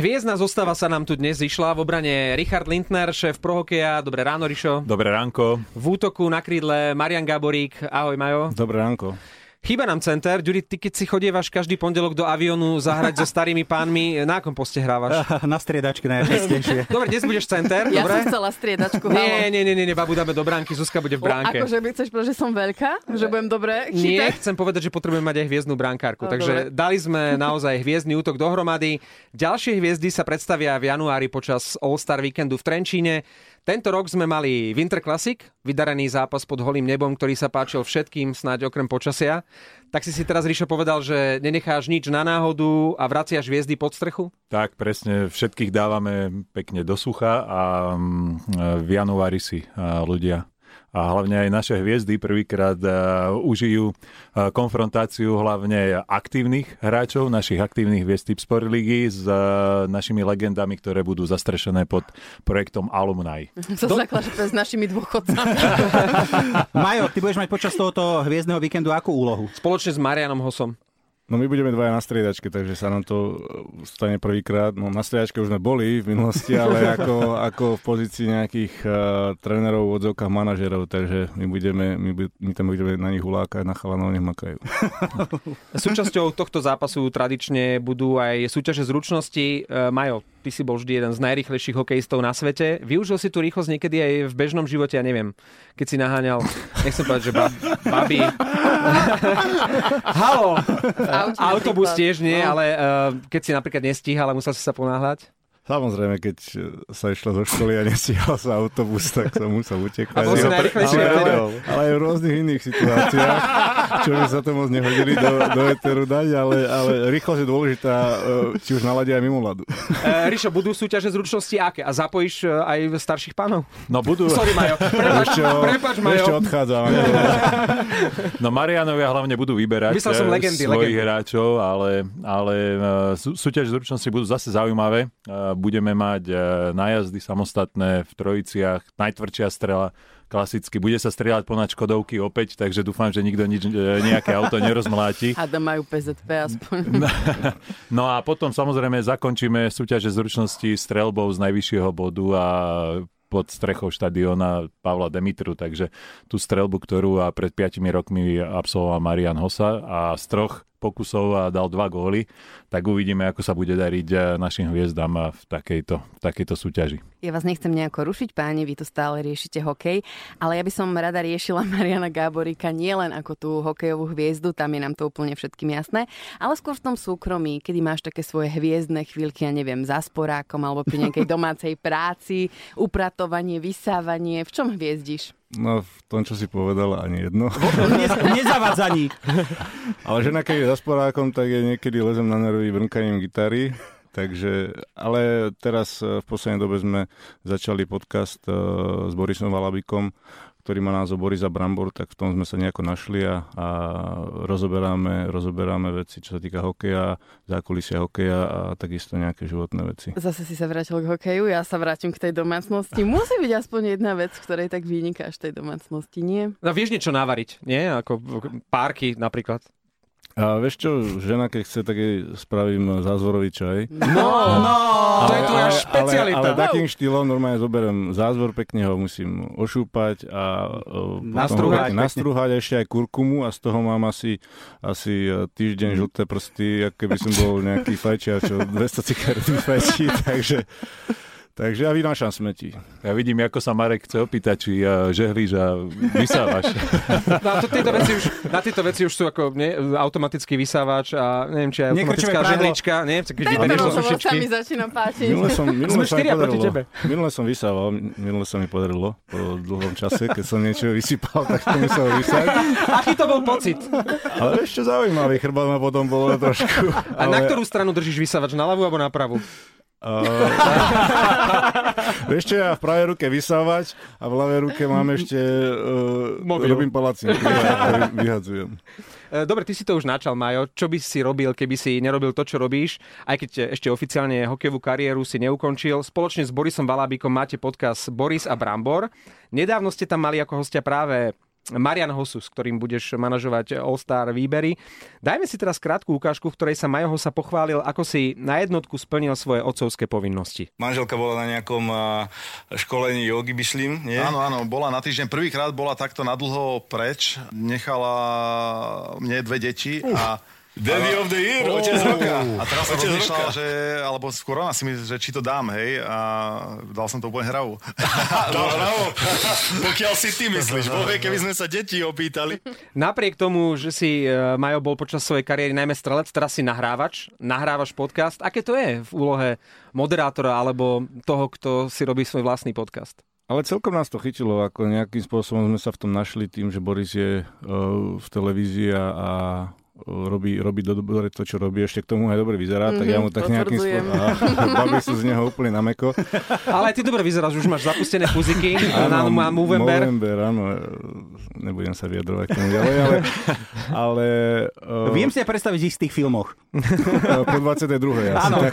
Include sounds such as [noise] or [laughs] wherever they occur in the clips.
Hviezdna zostava sa nám tu dnes zišla. V obrane Richard Lindner, šéf prohokeja. Dobré ráno, Rišo. Dobré ránko. V útoku na krídle Marian Gaborík. Ahoj, Majo. Dobré ránko. Chýba nám center. Ďuri, ty keď si chodievaš každý pondelok do aviónu zahrať so [laughs] starými pánmi, na akom poste hrávaš? [laughs] Na striedačke najčastejšie. [laughs] Dobre, dnes budeš center, Ja dobre? som chcela striedačku. Nie, nie, nie, nie, nie, babu dáme do bránky, Zuzka bude v bránke. O, akože by chceš povedať, že som veľká? Že budem dobre Nie, chytať? chcem povedať, že potrebujeme mať aj hviezdnu brankárku. No, Takže dobre. dali sme naozaj hviezdny útok dohromady. Ďalšie hviezdy sa predstavia v januári počas All-Star víkendu v Trenčíne. Tento rok sme mali Winter Classic, vydarený zápas pod holým nebom, ktorý sa páčil všetkým, snáď okrem počasia. Tak si si teraz, Ríšo, povedal, že nenecháš nič na náhodu a vraciaš hviezdy pod strechu? Tak, presne, všetkých dávame pekne do sucha a mm, v januári si ľudia a hlavne aj naše hviezdy prvýkrát a, užijú a, konfrontáciu hlavne aktívnych hráčov, našich aktívnych hviezd Tip Sport Ligy s a, našimi legendami, ktoré budú zastrešené pod projektom Alumni. [laughs] Som sa zakla, že to je s našimi dôchodcami. [laughs] Majo, ty budeš mať počas tohoto hviezdneho víkendu akú úlohu? Spoločne s Marianom Hosom. No my budeme dvaja na striedačke, takže sa nám to e, stane prvýkrát. No na striedačke už sme boli v minulosti, ale [laughs] ako, ako v pozícii nejakých uh, trénerov v odzovkách manažerov, takže my, budeme, my, bu- my tam budeme na nich hulákať, na chalanov nech makajú. [laughs] Súčasťou tohto zápasu tradične budú aj súťaže zručnosti. E, Majo, ty si bol vždy jeden z najrychlejších hokejistov na svete. Využil si tú rýchlosť niekedy aj v bežnom živote, ja neviem, keď si naháňal, nechcem povedať, že bab, babi. Halo, autobus tiež nie, No. ale uh, keď si napríklad nestíhal a musel si sa ponáhľať. Samozrejme, keď sa išlo zo školy a nestíhal sa autobus, tak som musel utekať. A bol si Ale- najrýchlejší ale, ale, aj v rôznych iných situáciách, čo by sa to moc nehodili do, do eteru dať, ale, ale rýchlosť je dôležitá, e, či už na lade aj mimo ľadu. Uh, Ríšo, budú súťaže zručnosti aké? A zapojíš uh, aj starších pánov? No budú, Sorry, Majo. Prepač, Ešte, prepač ešte Majo. odchádzam. no Marianovia hlavne budú vyberať Myslel som eh, legendy, svojich legendy. hráčov, ale, ale sú- súťaž zručnosti budú zase zaujímavé. Budeme mať eh, nájazdy samostatné v trojiciach, najtvrdšia strela, klasicky. Bude sa strieľať ponad Škodovky opäť, takže dúfam, že nikto nič, eh, nejaké auto nerozmláti. [laughs] A da majú PZP aspoň. [laughs] No a potom samozrejme zakončíme súťaže zručnosti strelbou z najvyššieho bodu a pod strechou štadióna Pavla Demitru, takže tú strelbu, ktorú a pred 5 rokmi absolvoval Marian Hosa a z troch pokusov a dal dva góly, tak uvidíme, ako sa bude dariť eh, našim hviezdam a v takejto, v takejto súťaži. Ja vás nechcem nejako rušiť, páni, vy tu stále riešite hokej, ale ja by som rada riešila [laughs] Mariana Gáboríka nielen ako tú hokejovú hviezdu, tam je nám to úplne všetkým jasné, ale skôr v tom súkromí, kedy máš také svoje hviezdne chvíľky, ja neviem, za sporákom alebo pri nejakej [laughs] domácej práci, upratovanie, vysávanie, v čom hviezdíš? No v tom, čo si povedala, ani jedno. Ne- Nezavadzaní. [laughs] Ale žena, keď je za sporákom, tak je niekedy lezem na nervy brnkaním gitary. Takže, ale teraz eh, v poslednej dobe sme začali podcast eh, s Borisom Valabikom, ktorý má názov Borisa Brambor, tak v tom sme sa nejako našli a, a rozoberáme, rozoberáme veci, čo sa týka hokeja, zákulisia hokeja a takisto nejaké životné veci. Zase si sa vrátil k hokeju, ja sa vrátim k tej domácnosti. Musí byť aspoň jedna vec, v ktorej tak vynikáš tej domácnosti, nie? No vieš niečo navariť, nie? Ako párky napríklad. A vieš čo, žena keď chce, tak jej spravím zázvorový čaj. No, no, to je tvoja špecialita. Ale, ale takým štýlom normálne zoberiem zázvor, pekne ho musím ošúpať a e, Nastruhať. potom ho nastruhať ešte aj kurkumu a z toho mám asi, asi e, týždeň žlté prsty, ako keby som bol nejaký fajčiar, čo 200 cigaret fajčí, [laughs] takže Takže ja vynášam smeti. Ja vidím, ako sa Marek chce opýtať, či uh, žehlíš a vysávaš. [laughs] No, a to, tieto veci už, na tieto veci už sú ako nie, automatický vysávač a neviem, či aj automatická žehlička, nie? Keď rozhovor sa mi začína páčiť. Minule som, minule Sme sa mi štyria proti tebe. minule som vysával, minule sa mi podarilo po dlhom čase, keď som niečo vysypal, tak som musel vysať. Aký to bol pocit? Ale ešte zaujímavý, chrbát ma potom bolo trošku. A ale, na ktorú stranu držíš vysávač? Na ľavú alebo na pravú? Uh, [laughs] vieš čo, ja v pravej ruke vysávač a v ľavej ruke mám ešte... Uh, Mobil. robím palacinky, [laughs] ja vyhadzujem. E, Dobre, ty si to už načal, Majo. Čo by si robil, keby si nerobil to, čo robíš, aj keď ešte oficiálne hokejovú kariéru si neukončil? Spoločne s Borisom Valabíkom máte podcast Boris a Brambor. Nedávno ste tam mali ako hostia práve Marian Hosu, s ktorým budeš manažovať All-Star výbery. Dajme si teraz krátku ukážku, v ktorej sa Majo Hosa pochválil, ako si na jednotku splnil svoje otcovské povinnosti. Manželka bola na nejakom školení jogy, myslím, nie? Áno, áno, bola na týždeň. Prvýkrát bola takto nadlho preč. Nechala mne dve deti a Daddy of the year, otec roka. A teraz som rozmýšľal, že, alebo skôr ona si myslí, že či to dám, hej, a dal som to úplne hravu. [laughs] [laughs] No, bravo. Pokiaľ si ty myslíš, [laughs] bohe, keby sme sa deti opýtali. Napriek tomu, že si e, Majo bol počas svojej kariéry najmä strelec, teraz si nahrávač, nahrávaš podcast. Aké to je v úlohe moderátora alebo toho, kto si robí svoj vlastný podcast? Ale celkom nás to chytilo, ako nejakým spôsobom sme sa v tom našli tým, že Boris je uh, v televízii a robí, robí do, dobre to, čo robí, ešte k tomu aj dobre vyzerá, mm-hmm, tak ja mu tak nejakým spôsobom... [laughs] Baví sú z neho úplne na meko. [laughs] Ale aj ty dobre vyzeráš, už máš zapustené fuziky na, na Movember. Movember, áno. e, Nebudem sa vyjadrovať k tomu ďalej, ale... ale uh, Viem si aj predstaviť v istých filmoch. [laughs] po 22. asi Áno. tak.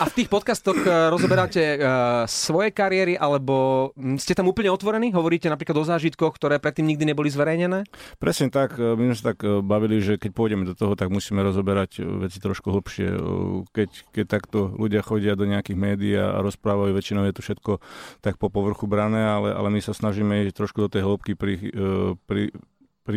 A v tých podcastoch e, rozoberáte e, svoje kariéry, alebo ste tam úplne otvorení? Hovoríte napríklad o zážitkoch, ktoré predtým nikdy neboli zverejnené? Presne tak, e, my sme sa tak bavili, že keď pôjdeme do toho, tak musíme rozoberať veci trošku hlbšie. Keď, keď takto ľudia chodia do nejakých médií a rozprávajú, väčšinou je to všetko tak po povrchu brané, ale, ale my sa snažíme ísť trošku do tej hĺbky pri, pri,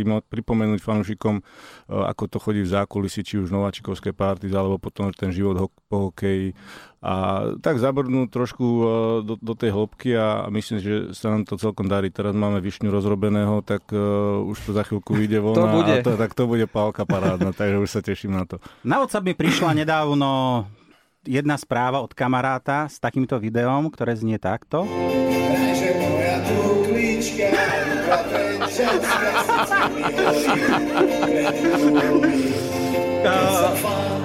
pripomenúť fanúšikom, e, ako to chodí v zákulisí, či už nováčikovské party, alebo potom ten život ho- po hokeji. A tak zabrnúť trošku e, do, do tej hĺbky a myslím, že sa nám to celkom darí. Teraz máme višňu rozrobeného, tak uh, už to za chvíľku [laughs] vyjde von To bude. a to, tak to bude pálka parádna, takže už sa teším na to. Na WhatsApp mi prišla nedávno jedna správa od kamaráta s takýmto videom, ktoré znie takto. Uh,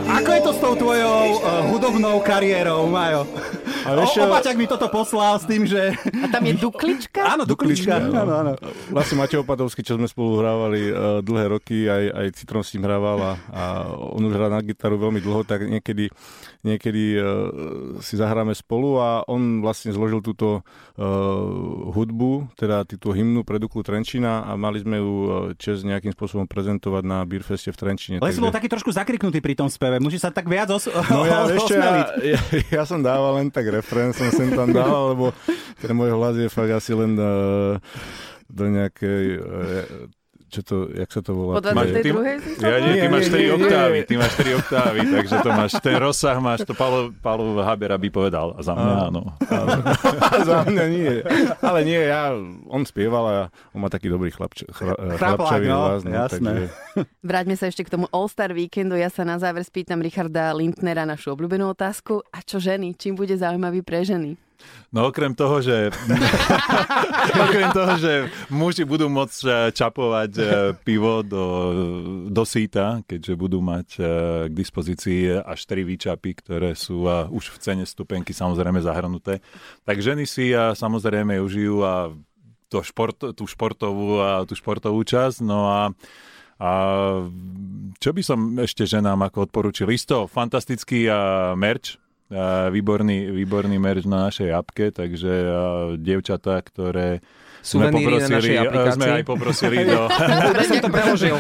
ako je to s tou tvojou uh, hudobnou kariérou, Majo? Ale ešte- O, Opaťak mi toto poslal s tým, že... A tam je duklička? Áno, Duklička. Duklička, Áno, áno. Vlastne Matej Opatovský, čo sme spolu hrávali uh, dlhé roky, aj, aj Citron s ním hrával a, a on už hrá na gitaru veľmi dlho, tak niekedy, niekedy uh, si zahráme spolu a on vlastne zložil túto uh, hudbu, teda túto hymnu pre Duklu Trenčína a mali sme ju čest nejakým spôsobom prezentovať na Beerfeste v Trenčíne. Ale si bol taký trošku zakriknutý pri tom speve. Musíš sa tak viac os- No ja, [laughs] vieš osmeliť. ja, ja, ja som dával len tak refrén, som sem tam dával, lebo ten môj hlas je fakt asi len uh, do nejakej... Čo to, jak sa to volá? Po Máš ty- 22. si Ja nie, ty máš nie, 3 nie, oktávy, nie. ty máš 3 oktávy, [laughs] takže to máš, ten rozsah máš, to Paolo, Paolo Habera by povedal, a za mňa áno. [laughs] Za mňa nie. Ale nie, ja, on spieval a on má taký dobrý chlapč, Chraplák, chlapčavý no, hlas. No, jasné. takže, Vráťme sa ešte k tomu All-Star víkendu. Ja sa na záver spýtam Richarda Lindnera našu obľúbenú otázku. A čo ženy? Čím bude zaujímavý pre ženy? No okrem toho, že [laughs] okrem toho, že muži budú môcť eh, čapovať eh, pivo do, do síta, keďže budú mať eh, k dispozícii až 4 výčapy, ktoré sú už v cene stupenky samozrejme zahrnuté. Tak ženy si samozrejme užijú a to šport, tú športovú a tú športovú časť. No a a čo by som ešte ženám ako odporúčil? Isto, fantastický merch, výborný, výborný merch na našej apke, takže a, dievčatá, ktoré Suveníry na našej poprosili, a, aplikácii. sme aj poprosili do, [laughs] Dobre som to preložil.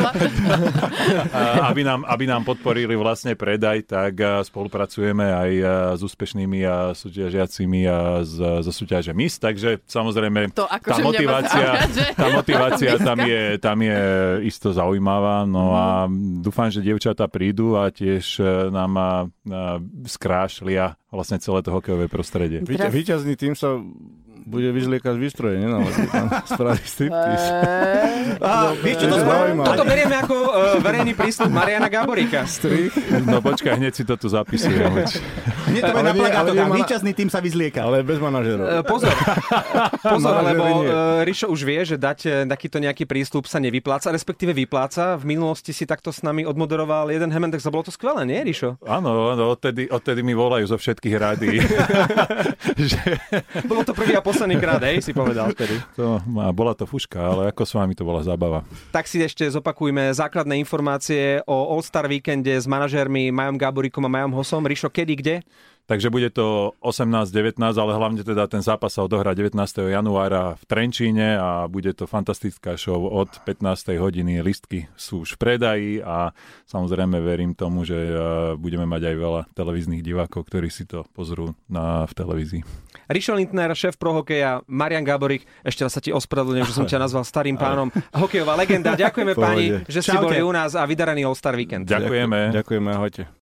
[laughs] aby, nám, aby nám podporili vlastne predaj, tak a, spolupracujeme aj a, s úspešnými a súťažiacimi a z, zo súťaže MIS, takže samozrejme To tá motivácia, zaujať, že? tá motivácia tam je, tam je isto zaujímavá, no a dúfam, že dievčatá prídu a tiež e, nám a, a skrášlia vlastne celé to hokejové prostredie. Víťazný tým sa bude vyzliekať z výstroje, nenaladí tam [laughs] spraví. Á, vieš, čo to zaujímavé. Toto berieme ako uh, verejný prístup Mariana Gaborika. Strich. No počkaj, hneď si to tu zapisujem. [laughs] Hneď to bude na nie, ma- víťazný tým sa vyzlieka. Ale bez manažerov. Uh, pozor, [laughs] pozor, lebo uh, Rišo už vie, že dať eh, takýto nejaký prístup sa nevypláca, respektíve vypláca. V minulosti si takto s nami odmoderoval jeden Hemendex a bolo to skvelé, nie Rišo? Áno, áno, odtedy, odtedy mi volajú zo všetkých rádií. že Bolo to prvý a posledný krát, hej, si povedal vtedy. to, bola to fuška, ale ako s vami to bola zábava. Tak si ešte zopakujme základné informácie o All-Star víkende s manažérmi Majom Gáborikom a Majom Hosom. Rišo, kedy, kde? Takže bude to 18-19, ale hlavne teda ten zápas sa odohrá 19. januára v Trenčíne a bude to fantastická show od 15. hodiny. Listky sú už v predaji a samozrejme verím tomu, že e, budeme mať aj veľa televíznych divákov, ktorí si to pozrú na, v televízii. Rišo Lindner, šéf pro hokeja, Marian Gáborík, ešte raz sa ti ospravedlňujem, že som ťa nazval starým pánom. Hokejová legenda. Ďakujeme páni, že ste boli u nás a vydaraný All Star Weekend. Ďakujeme. Ďakujeme, ahojte.